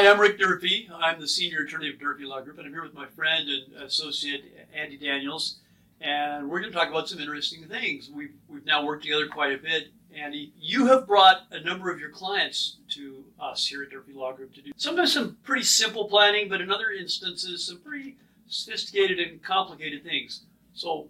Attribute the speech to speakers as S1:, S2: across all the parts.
S1: Hi, I'm Rick Durfee. I'm the senior attorney of Durfee Law Group, and I'm here with my friend and associate Andy Daniels, and we're going to talk about some interesting things. We've, we've now worked together quite a bit. Andy, you have brought a number of your clients to us here at Durfee Law Group to do sometimes some pretty simple planning, but in other instances, some pretty sophisticated and complicated things. So,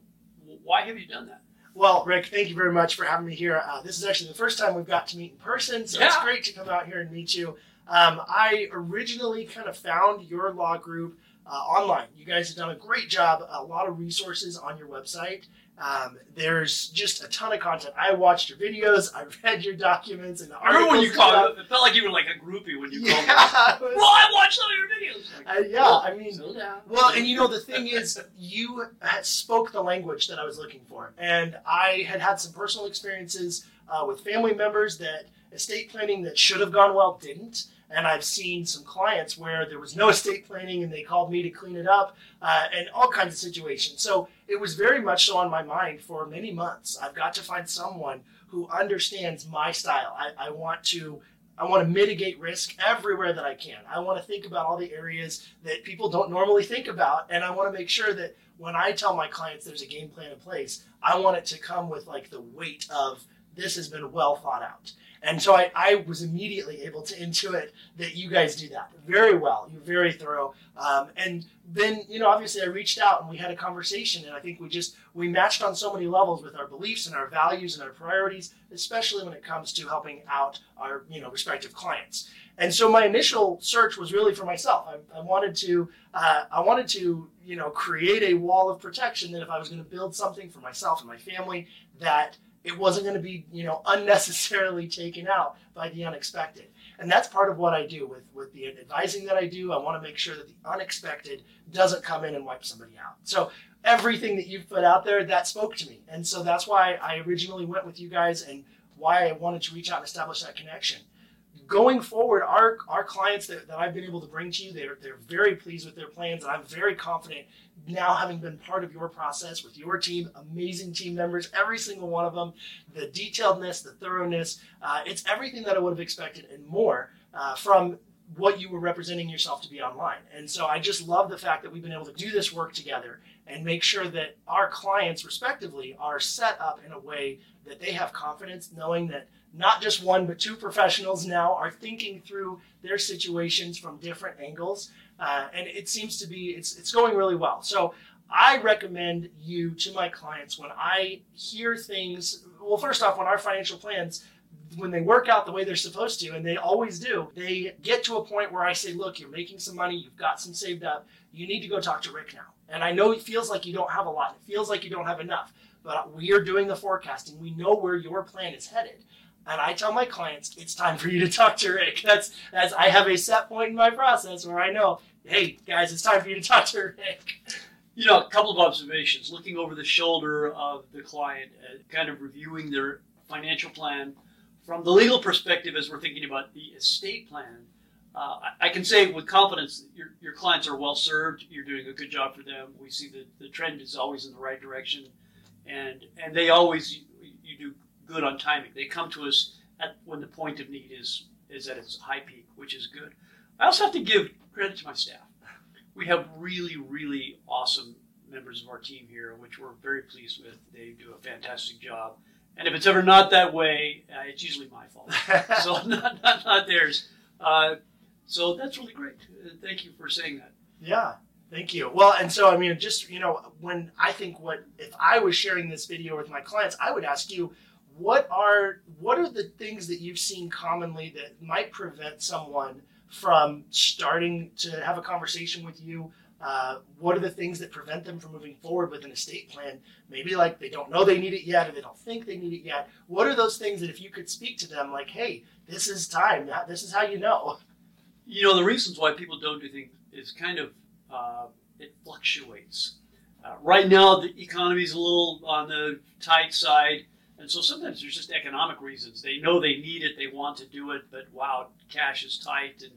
S1: why have you done that?
S2: Well, Rick, thank you very much for having me here. Uh, this is actually the first time we've got to meet in person, so
S1: Yeah.
S2: it's great to come out here and meet you. Um, I originally kind of found your law group uh, online. You guys have done a great job, a lot of resources on your website. Um, there's just a ton of content. I watched your videos, I read your documents, and
S1: I remember when you called. It felt like you were like a groupie when you
S2: stuff.
S1: called. me.
S2: Yeah,
S1: Well, I watched some of your videos. Like,
S2: uh, yeah.
S1: well,
S2: I mean,
S1: slow down.
S2: Well, and you know the thing is, you had spoke the language that I was looking for, and I had had some personal experiences uh, with family members that estate planning that should have gone well didn't, and I've seen some clients where there was no estate planning and they called me to clean it up, uh, and all kinds of situations. So it was very much so on my mind for many months. I've got to find someone who understands my style. I, I want to I want to mitigate risk everywhere that I can. I want to think about all the areas that people don't normally think about. And I want to make sure that when I tell my clients there's a game plan in place, I want it to come with like the weight of this has been well thought out. And so I, I was immediately able to intuit that you guys do that very well. You're very thorough. Um, and then, you know, obviously I reached out and we had a conversation and I think we just, we matched on so many levels with our beliefs and our values and our priorities, especially when it comes to helping out our, you know, respective clients. And so my initial search was really for myself. I, I wanted to, uh, I wanted to, you know, create a wall of protection that if I was going to build something for myself and my family, that it wasn't going to be, you know, unnecessarily taken out by the unexpected. And that's part of what I do with with the advising that I do. I want to make sure that the unexpected doesn't come in and wipe somebody out. So everything that you've put out there that spoke to me, and so that's why I originally went with you guys and why I wanted to reach out and establish that connection going forward, our our clients that, that I've been able to bring to you, they're they're very pleased with their plans, and I'm very confident now having been part of your process with your team, amazing team members, every single one of them, the detailedness, the thoroughness, uh, it's everything that I would have expected and more uh, from what you were representing yourself to be online. And so I just love the fact that we've been able to do this work together and make sure that our clients, respectively, are set up in a way that they have confidence knowing that not just one but two professionals now are thinking through their situations from different angles. Uh, and it seems to be it's, it's going really well. So i recommend you to my clients when i hear things well first off when our financial plans when they work out the way they're supposed to and they always do they get to a point where i say look you're making some money you've got some saved up you need to go talk to rick now. And i know it feels like you don't have a lot it feels like you don't have enough but we are doing the forecasting we know where your plan is headed and I tell my clients, it's time for you to talk to Rick. That's as I have a set point in my process where I know, hey guys, it's time for you to talk to Rick.
S1: You know, a couple of observations. Looking over the shoulder of the client, uh, kind of reviewing their financial plan from the legal perspective as we're thinking about the estate plan. Uh, I, can say with confidence that your, your clients are well served. You're doing a good job for them. We see that the trend is always in the right direction, and and they always you, you do good on timing. They come to us at when the point of need is is at its high peak, which is good. I also have to give credit to my staff. We have really, really awesome members of our team here, which we're very pleased with. They do a fantastic job. And if it's ever not that way, uh, it's usually my fault. so not, not, not theirs. Uh, so that's really great. Uh, thank you for saying that.
S2: yeah, thank you. Well, and so I mean, just you know, when I think what if I was sharing this video with my clients, I would ask you, what are what are the things that you've seen commonly that might prevent someone from starting to have a conversation with you? Uh, what are the things that prevent them from moving forward with an estate plan? Maybe like they don't know they need it yet or they don't think they need it yet. What are those things that if you could speak to them like hey this is time. This is how you know.
S1: You know, the reasons why people don't do things is kind of, uh, it fluctuates. Uh, right now, the economy is a little on the tight side. And so sometimes there's just economic reasons. They know they need it, they want to do it, but wow, cash is tight. And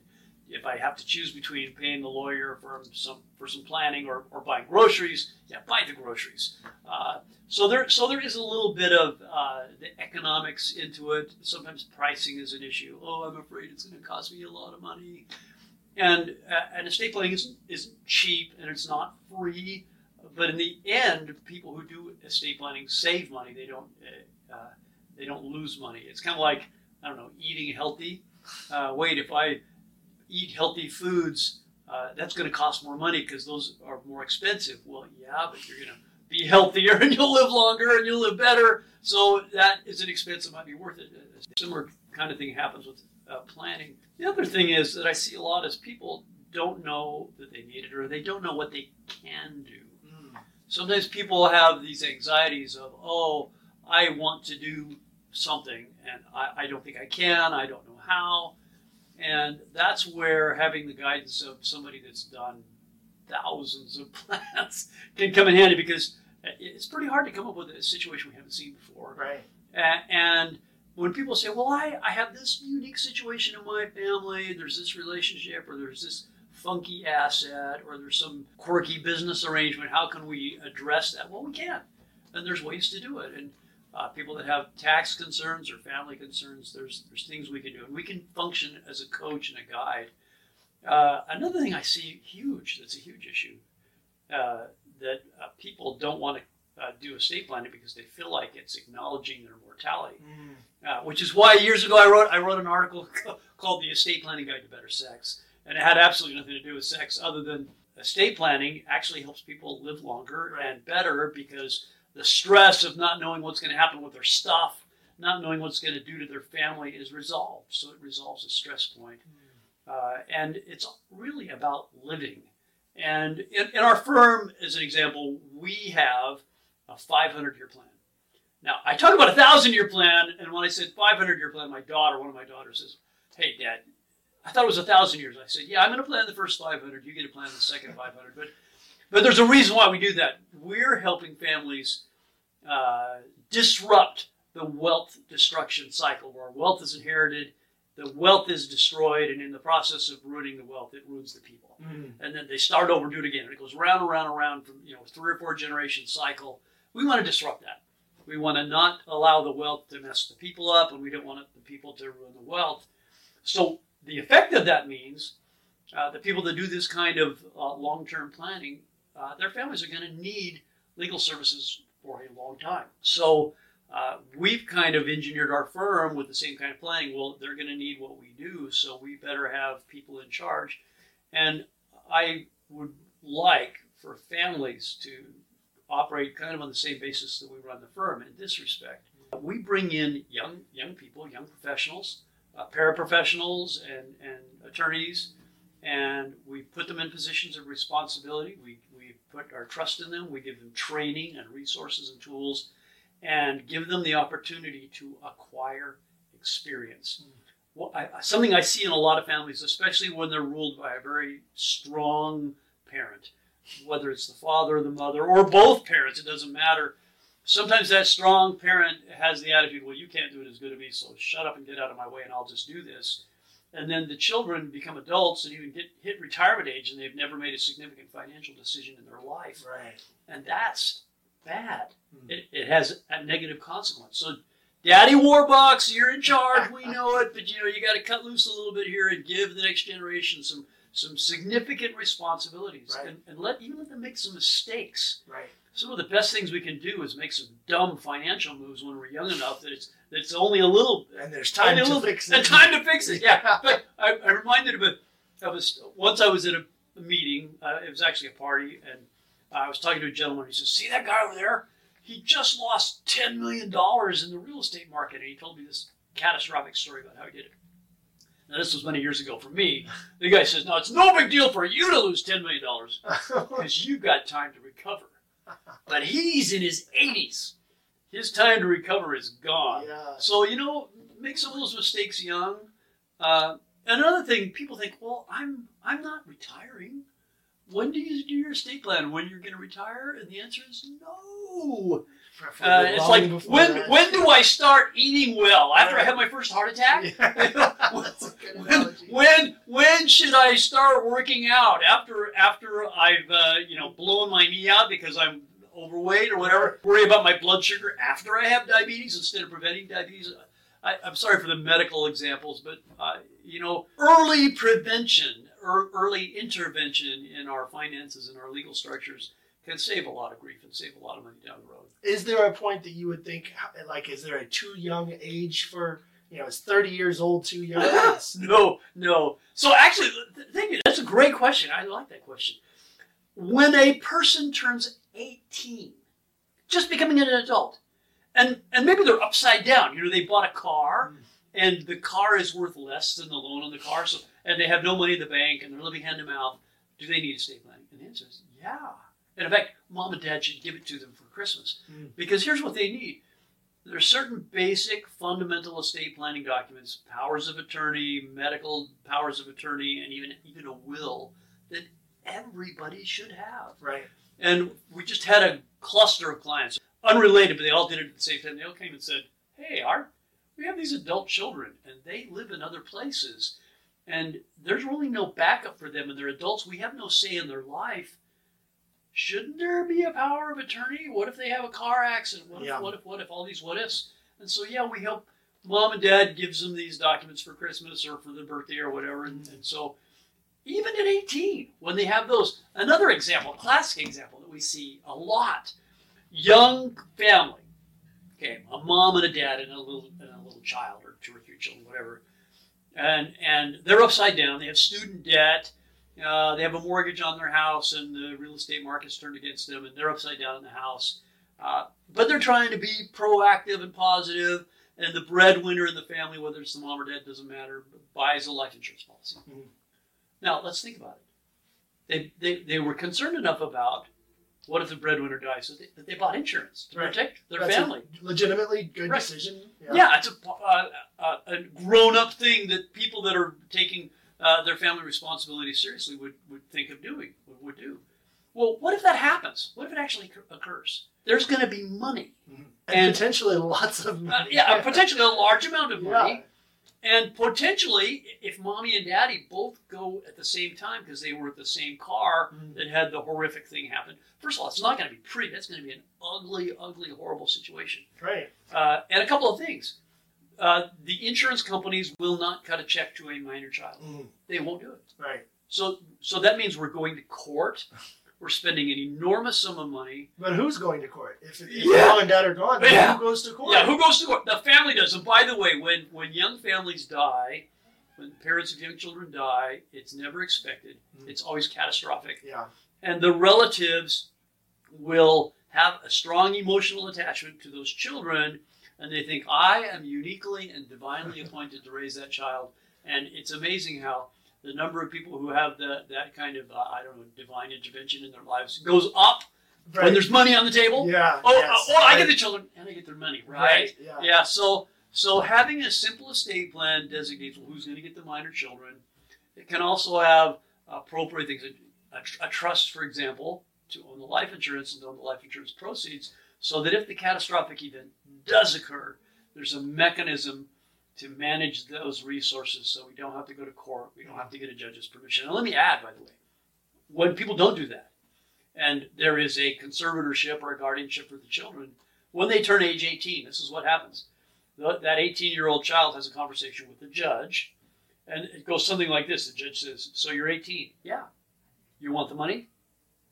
S1: if I have to choose between paying the lawyer for some for some planning or, or buying groceries, yeah, buy the groceries. Uh, so there so there is a little bit of uh, the economics into it. Sometimes pricing is an issue. Oh, I'm afraid it's going to cost me a lot of money. And uh, and estate planning isn't, isn't cheap and it's not free, but in the end, people who do estate planning save money. They don't uh, uh, they don't lose money. It's kind of like I don't know eating healthy. Uh, wait, if I eat healthy foods, uh, that's going to cost more money because those are more expensive. Well, yeah, but you're going to be healthier and you'll live longer and you'll live better. So that is an expense that might be worth it. A similar kind of thing happens with uh, planning. The other thing is that I see a lot is people don't know that they need it or they don't know what they can do. Sometimes people have these anxieties of, oh, I want to do something and I, I don't think I can, I don't know how. And that's where having the guidance of somebody that's done thousands of plans can come in handy because it's pretty hard to come up with a situation we haven't seen before.
S2: Right.
S1: And when people say, well, I, I have this unique situation in my family, there's this relationship, or there's this funky asset, or there's some quirky business arrangement, how can we address that? Well, we can. And there's ways to do it. And uh, people that have tax concerns or family concerns, there's, there's things we can do. And we can function as a coach and a guide. Uh, another thing I see huge, that's a huge issue, uh, that uh, people don't want to uh, do estate planning because they feel like it's acknowledging their mortality.
S2: Mm.
S1: Uh, which is why years ago I wrote I wrote an article called "The Estate Planning Guide to Better Sex," and it had absolutely nothing to do with sex, other than estate planning actually helps people live longer
S2: Right.
S1: and better because the stress of not knowing what's going to happen with their stuff, not knowing what's going to do to their family, is resolved. So it resolves a stress point, uh, and it's really about living. And in, in our firm, as an example, we have a 500 year plan. Now, I talk about a thousand year plan, and when I said 500 year plan, my daughter, one of my daughters says, Hey, Dad, I thought it was a thousand years. I said, Yeah, I'm going to plan the first 500. You get to plan the second 500. But, but there's a reason why we do that. We're helping families uh, disrupt the wealth destruction cycle where wealth is inherited, the wealth is destroyed, and in the process of ruining the wealth, it ruins the people
S2: Mm.
S1: and then they start over, do it again. And it goes round and round and round from you know three or four generation cycle. We want to disrupt that. We want to not allow the wealth to mess the people up, and we don't want the people to ruin the wealth. So the effect of that means uh, the people that do this kind of uh, long-term planning, uh, their families are going to need legal services for a long time. So uh, we've kind of engineered our firm with the same kind of planning. Well, they're going to need what we do, so we better have people in charge. And I would like for families to operate kind of on the same basis that we run the firm in this respect. We bring in young young people, young professionals, uh, paraprofessionals, and, and attorneys, and we put them in positions of responsibility. We, we put our trust in them. We give them training and resources and tools, and give them the opportunity to acquire experience. Well, I, something I see in a lot of families, especially when they're ruled by a very strong parent, whether it's the father or the mother or both parents, it doesn't matter. Sometimes that strong parent has the attitude, well, you can't do it as good as me, so shut up and get out of my way and I'll just do this. And then the children become adults and even get hit retirement age and they've never made a significant financial decision in their life.
S2: Right.
S1: And that's bad.
S2: Hmm.
S1: It, it has a negative consequence. So, Daddy Warbucks, you're in charge. We know it, but you know you got to cut loose a little bit here and give the next generation some some significant responsibilities,
S2: Right.
S1: and, and let even let them make some mistakes.
S2: Right.
S1: Some of the best things we can do is make some dumb financial moves when we're young enough that it's that it's only a little
S2: And there's time to fix it.
S1: And time to fix it. Yeah, but I, I reminded of. I was once I was at a, a meeting. Uh, it was actually a party, and I was talking to a gentleman. He says, "See that guy over there? He just lost ten million dollars in the real estate market." And he told me this catastrophic story about how he did it. Now, this was many years ago for me. The guy says, "No, it's no big deal for you to lose ten million dollars because you've got time to recover." But he's in his eighties. His time to recover is gone.
S2: yeah.
S1: So you know, make some of those mistakes young. Uh, another thing, people think, well, I'm I'm not retiring. When do you do your estate plan? When you're going to retire? And the answer is no. Uh, it's like when
S2: that.
S1: when do I start eating well? After I have my first heart attack?
S2: Yeah. That's a good
S1: when, when when should I start working out? After after I've uh, you know blown my knee out because I'm overweight or whatever. Worry about my blood sugar after I have diabetes instead of preventing diabetes. I, I'm sorry for the medical examples, but uh, you know, early prevention or early intervention in our finances and our legal structures can save a lot of grief and save a lot of money down the road.
S2: Is there a point that you would think, like, is there a too young age for, you know, is 30 years old too young?
S1: No, no. So actually, thank you. That's a great question. I like that question. When a person turns 18, just becoming an adult, and and maybe they're upside down. You know, they bought a car, and the car is worth less than the loan on the car. So and they have no money in the bank, and they're living hand to mouth. Do they need estate planning? And the answer is yeah. And in fact, mom and dad should give it to them for Christmas
S2: Mm.
S1: because here's what they need. There are certain basic fundamental estate planning documents, powers of attorney, medical powers of attorney, and even even a will that everybody should have.
S2: right.
S1: And we just had a cluster of clients, unrelated, but they all did it at the same time. They all came and said, "Hey, our we have these adult children, and they live in other places, and there's really no backup for them, and they're adults. We have no say in their life. Shouldn't there be a power of attorney? What if they have a car accident? What if?
S2: Yeah.
S1: What if? What if? All these what ifs. And so yeah, we help. Mom and dad gives them these documents for Christmas or for their birthday or whatever, and, and so even at 18, when they have those. Another example, classic example that we see a lot young family, okay, a mom and a dad and a little, and a little child, or two or three children, whatever. And, and they're upside down. They have student debt. Uh, they have a mortgage on their house, and the real estate market's turned against them, and they're upside down in the house. Uh, but they're trying to be proactive and positive, and the breadwinner in the family, whether it's the mom or dad, doesn't matter, buys a life insurance policy.
S2: Mhm.
S1: Now, let's think about it. They, they, they were concerned enough about what if the breadwinner dies that they, they bought insurance to
S2: Right.
S1: protect their
S2: That's
S1: family.
S2: legitimately good
S1: Right.
S2: decision.
S1: Yeah, it's a, uh, uh, a grown up thing that people that are taking uh, their family responsibility seriously would, would think of doing, would, would do. Well, what if that happens? What if it actually occurs? There's going to be money.
S2: And,
S1: And-
S2: potentially lots of
S1: Uh, yeah, potentially a large amount of money.
S2: Yeah.
S1: And potentially, if mommy and daddy both go at the same time because they were at the same car
S2: Mhm.
S1: that had the horrific thing happen, first of all, it's not going to be pretty. That's going to be an ugly, ugly, horrible situation.
S2: Right.
S1: Uh, and a couple of things. Uh, the insurance companies will not cut a check to a minor child.
S2: Mm.
S1: They won't do it.
S2: Right.
S1: So, so that means we're going to court. We're spending an enormous sum of money.
S2: But who's going to court? If, if
S1: Yeah.
S2: mom and dad are gone, then
S1: Yeah.
S2: who goes to court?
S1: Yeah, who goes to court? The family does. And by the way, when when young families die, when parents of young children die, it's never expected.
S2: Mhm.
S1: It's always catastrophic.
S2: Yeah.
S1: And the relatives will have a strong emotional attachment to those children, and they think, I am uniquely and divinely appointed to raise that child. And it's amazing how the number of people who have that, that kind of, uh, I don't know, divine intervention in their lives goes up
S2: Right.
S1: when there's money on the table.
S2: yeah.
S1: Oh,
S2: yes,
S1: oh, I get the children and I get their money, right?
S2: Right. Yeah.
S1: Yeah, so so having a simple estate plan designates well, who's going to get the minor children. It can also have appropriate things, a, a, a trust, for example, to own the life insurance and own the life insurance proceeds, so that if the catastrophic event does occur, there's a mechanism to manage those resources, so we don't have to go to court, we don't have to get a judge's permission. And let me add, by the way, when people don't do that, and there is a conservatorship or a guardianship for the children, when they turn age 18, this is what happens. That 18 year old child has a conversation with the judge, and it goes something like this The judge says, So you're 18? Yeah. You want the money?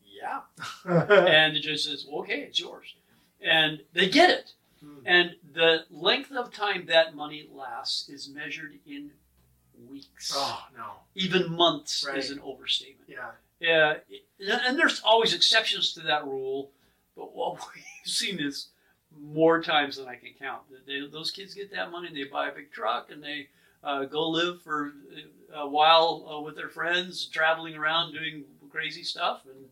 S1: Yeah. And the judge says, well, Okay, it's yours. And they get it.
S2: Hmm.
S1: And the length of time that money lasts is measured in weeks.
S2: oh no.
S1: Even months
S2: Right.
S1: is an overstatement.
S2: Yeah.
S1: Yeah, and there's always exceptions to that rule, but what we've seen is more times than I can count. They, those kids get that money, and they buy a big truck, and they uh, go live for a while uh, with their friends, traveling around doing crazy stuff. And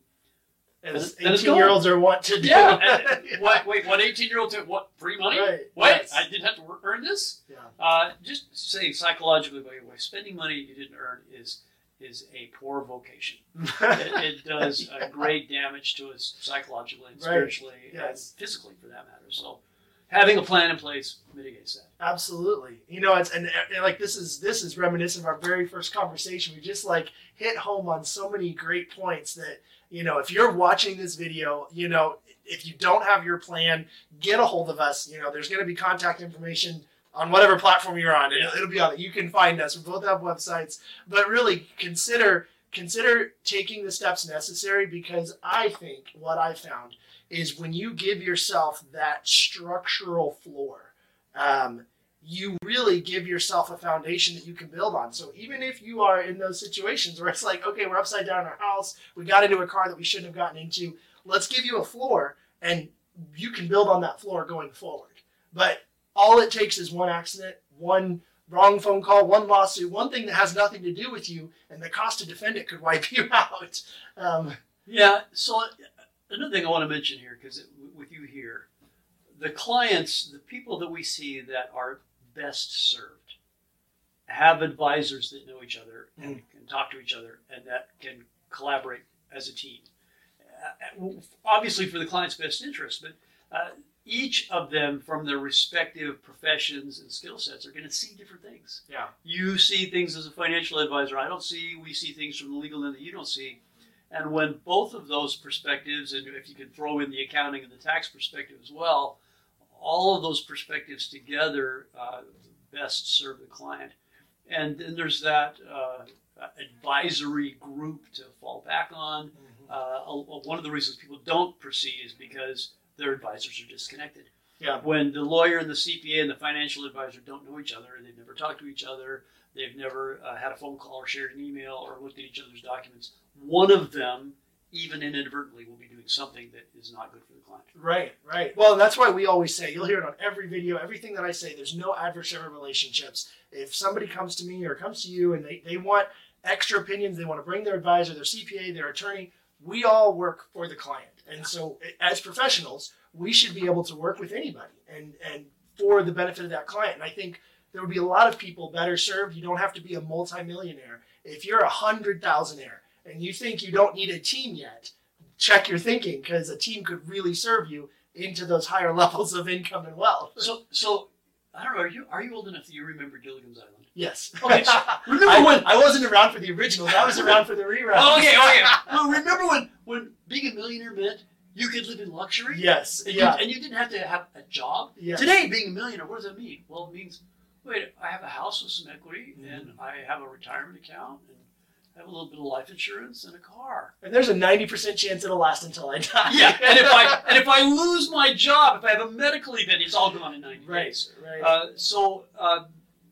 S2: As 18 year olds are want to do.
S1: yeah, and what? Wait, what? 18 year old took what? Free money?
S2: Right.
S1: What?
S2: Yes.
S1: I didn't have to work, earn this?
S2: Yeah.
S1: Uh, just saying psychologically, by the way, spending money you didn't earn is is a poor vocation. it, it does uh, great damage to us psychologically and
S2: Right.
S1: spiritually
S2: Yes.
S1: and physically for that matter. So having a plan in place mitigates that.
S2: Absolutely. You know, it's and, and like this is this is reminiscent of our very first conversation. We just like hit home on so many great points that you know if you're watching this video, you know if you don't have your plan, get a hold of us. You know, there's going to be contact information on whatever platform you're on. It'll, it'll be on it. You can find us. We both have websites, but really consider consider taking the steps necessary because I think what I found is when you give yourself that structural floor, um, you really give yourself a foundation that you can build on. So even if you are in those situations where it's like, okay, we're upside down in our house, we got into a car that we shouldn't have gotten into, let's give you a floor and you can build on that floor going forward. But all it takes is one accident, one wrong phone call, one lawsuit, one thing that has nothing to do with you, and the cost to defend it could wipe you out. Um,
S1: Yeah. So another thing I want to mention here, because with you here, the clients, the people that we see that are best served, have advisors that know each other and can talk to each other and that can collaborate as a team. Uh, obviously, for the client's best interest, but uh, each of them, from their respective professions and skill sets, are going to see different things.
S2: Yeah.
S1: You see things as a financial advisor. I don't see. We see things from the legal end that you don't see. And when both of those perspectives, and if you can throw in the accounting and the tax perspective as well, all of those perspectives together uh, best serve the client. And then there's that uh, advisory group to fall back on. Uh, one of the reasons people don't proceed is because their advisors are disconnected.
S2: Yeah.
S1: When the lawyer and the CPA and the financial advisor don't know each other, they've never talked to each other, they've never uh, had a phone call or shared an email or looked at each other's documents, one of them, even inadvertently, will be doing something that is not good for the client.
S2: Right, right. Well, that's why we always say, you'll hear it on every video, everything that I say, there's no adversarial relationships. If somebody comes to me or comes to you and they, they want extra opinions, they want to bring their advisor, their CPA, their attorney, we all work for the client. And so as professionals, we should be able to work with anybody and, and for the benefit of that client. And I think there would be a lot of people better served. You don't have to be a multimillionaire. If you're a hundred thousandaire and you think you don't need a team yet, check your thinking because a team could really serve you into those higher levels of income and wealth.
S1: So, so I don't know. Are you are you old enough that you remember Gilligan's Island?
S2: Yes.
S1: Okay, so remember
S2: I,
S1: when-
S2: I wasn't around for the originals. I was around for the reruns.
S1: Oh, okay, okay. Well, remember when when being a millionaire meant you could live in luxury?
S2: Yes.
S1: And,
S2: Yeah.
S1: you, and you didn't have to have a job.
S2: Yeah.
S1: Today, being a millionaire, what does that mean? Well, it means wait, I have a house with some equity,
S2: Mm-hmm.
S1: and I have a retirement account, and have a little bit of life insurance and a car.
S2: And there's a 90% chance it'll last until I die.
S1: Yeah, and if I and if I lose my job, if I have a medical event, it's all gone in ninety
S2: Right,
S1: days.
S2: right.
S1: Uh, so uh,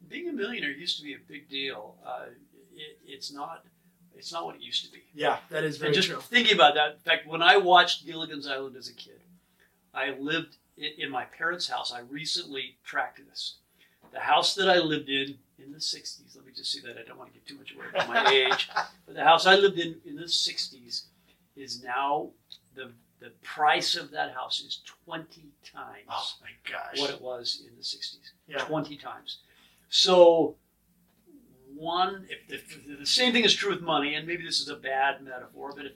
S1: being a millionaire used to be a big deal. Uh, it, it's not. It's not what it used to be.
S2: yeah, that is very
S1: and just
S2: true.
S1: thinking about that, in fact, when I watched Gilligan's Island as a kid, I lived in, in my parents' house. I recently tracked this. The house that I lived in in the 60s, let me just say that I don't want to give too much away about my age, but the house I lived in in the 60s is now, the, the price of that house is 20 times
S2: Oh my gosh.
S1: what it was in the 60s.
S2: Yeah.
S1: 20 times. So, one, if, if the same thing is true with money, and maybe this is a bad metaphor, but if,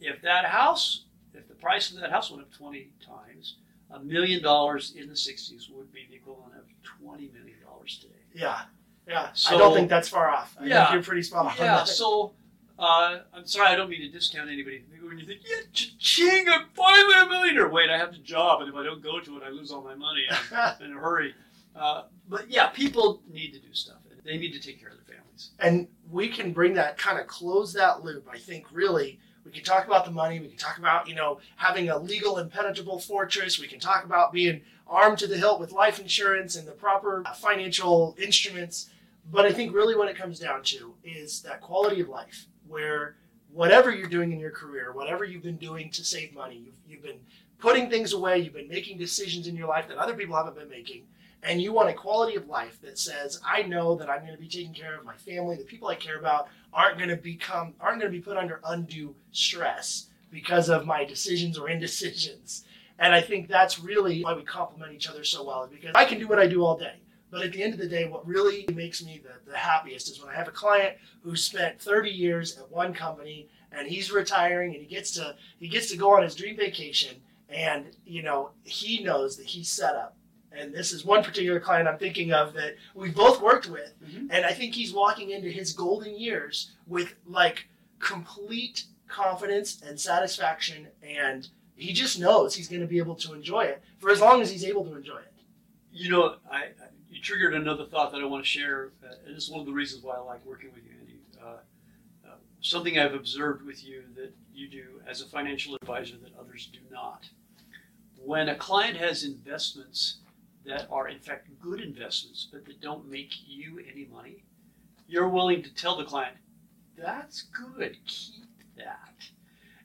S1: if that house, if the price of that house went up 20 times, a million dollars in the 60s would be the equivalent of $20 million today.
S2: Yeah. Yeah. I don't think that's far off. I
S1: Yeah.
S2: think you're pretty spot on.
S1: Yeah, so uh, I'm sorry, I don't mean to discount anybody. When you think, yeah, ching, I'm finally a millionaire. Wait, I have the job, and if I don't go to it, I lose all my money I'm in a hurry. Uh, but yeah, people need to do stuff. They need to take care of their families.
S2: and we can bring that kind of close that loop. I think really we can talk about the money. We can talk about you know having a legal impenetrable fortress. We can talk about being armed to the hilt with life insurance and the proper financial instruments. But I think really what it comes down to is that quality of life, where whatever you're doing in your career, whatever you've been doing to save money, you've, you've been putting things away, you've been making decisions in your life that other people haven't been making and you want a quality of life that says i know that i'm going to be taking care of my family. The people i care about aren't going to become aren't going to be put under undue stress because of my decisions or indecisions. And i think that's really why we complement each other so well because i can do what i do all day but at the end of the day what really makes me the, the happiest is when i have a client who spent 30 years at one company and he's retiring and he gets to he gets to go on his dream vacation and you know he knows that he's set up and this is one particular client I'm thinking of that we've both worked with,
S1: Mhm.
S2: and I think he's walking into his golden years with like complete confidence and satisfaction, and he just knows he's going to be able to enjoy it for as long as he's able to enjoy it.
S1: You know, I, I you triggered another thought that I want to share, uh, and this is one of the reasons why I like working with you, Andy. Uh, uh, something I've observed with you that you do as a financial advisor that others do not. When a client has investments that are in fact good investments, but that don't make you any money, you're willing to tell the client, "That's good. Keep that."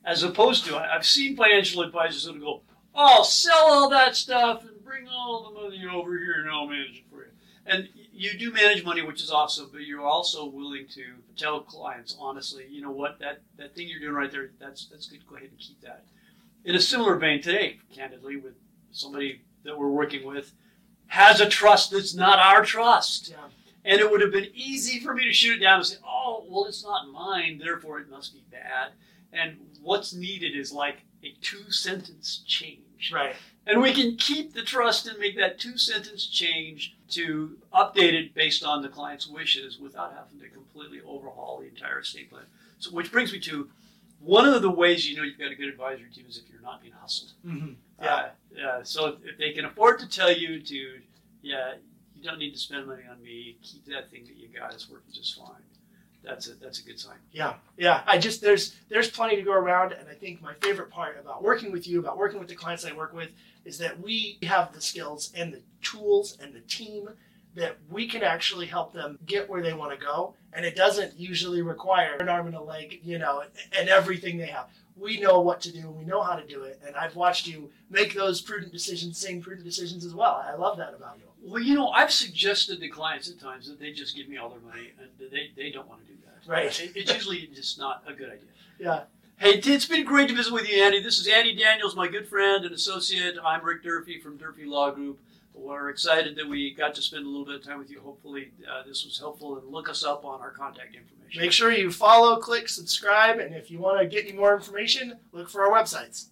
S1: As opposed to, I've seen financial advisors that go, "Oh, sell all that stuff and bring all the money over here, and I'll manage it for you." And you do manage money, which is awesome, but you're also willing to tell clients honestly, you know what, that, that thing you're doing right there, that's that's good. Go ahead and keep that. In a similar vein today, candidly, with somebody that we're working with, has a trust that's not our trust.
S2: Yeah.
S1: And it would have been easy for me to shoot it down and say, oh, well, it's not mine, therefore it must be bad. And what's needed is like a two sentence change.
S2: Right.
S1: And we can keep the trust and make that two sentence change to update it based on the client's wishes without having to completely overhaul the entire estate plan. So, which brings me to one of the ways you know you've got a good advisory team is if you're not being hustled.
S2: Mm-hmm.
S1: Yeah. Uh, so if, if they can afford to tell you to, yeah, you don't need to spend money on me. Keep that thing that you got. It's working just fine. That's a that's a good sign.
S2: Yeah, yeah. I just there's there's plenty to go around, and I think my favorite part about working with you, about working with the clients I work with, is that we have the skills and the tools and the team that we can actually help them get where they want to go, and it doesn't usually require an arm and a leg, you know, and everything they have. We know what to do, and we know how to do it, and I've watched you make those prudent decisions, same prudent decisions as well. I love that about you.
S1: Well, you know, I've suggested to clients at times that they just give me all their money, and they, they don't want to do that.
S2: Right.
S1: It, it's usually just not a good idea.
S2: Yeah.
S1: Hey, it's been great to visit with you, Andy. This is Andy Daniels, my good friend and associate. I'm Rick Durfee from Durfee Law Group. We're excited that we got to spend a little bit of time with you. Hopefully, uh, this was helpful, and look us up on our contact information.
S2: Make sure you follow, click, subscribe, and if you want to get any more information, look for our websites.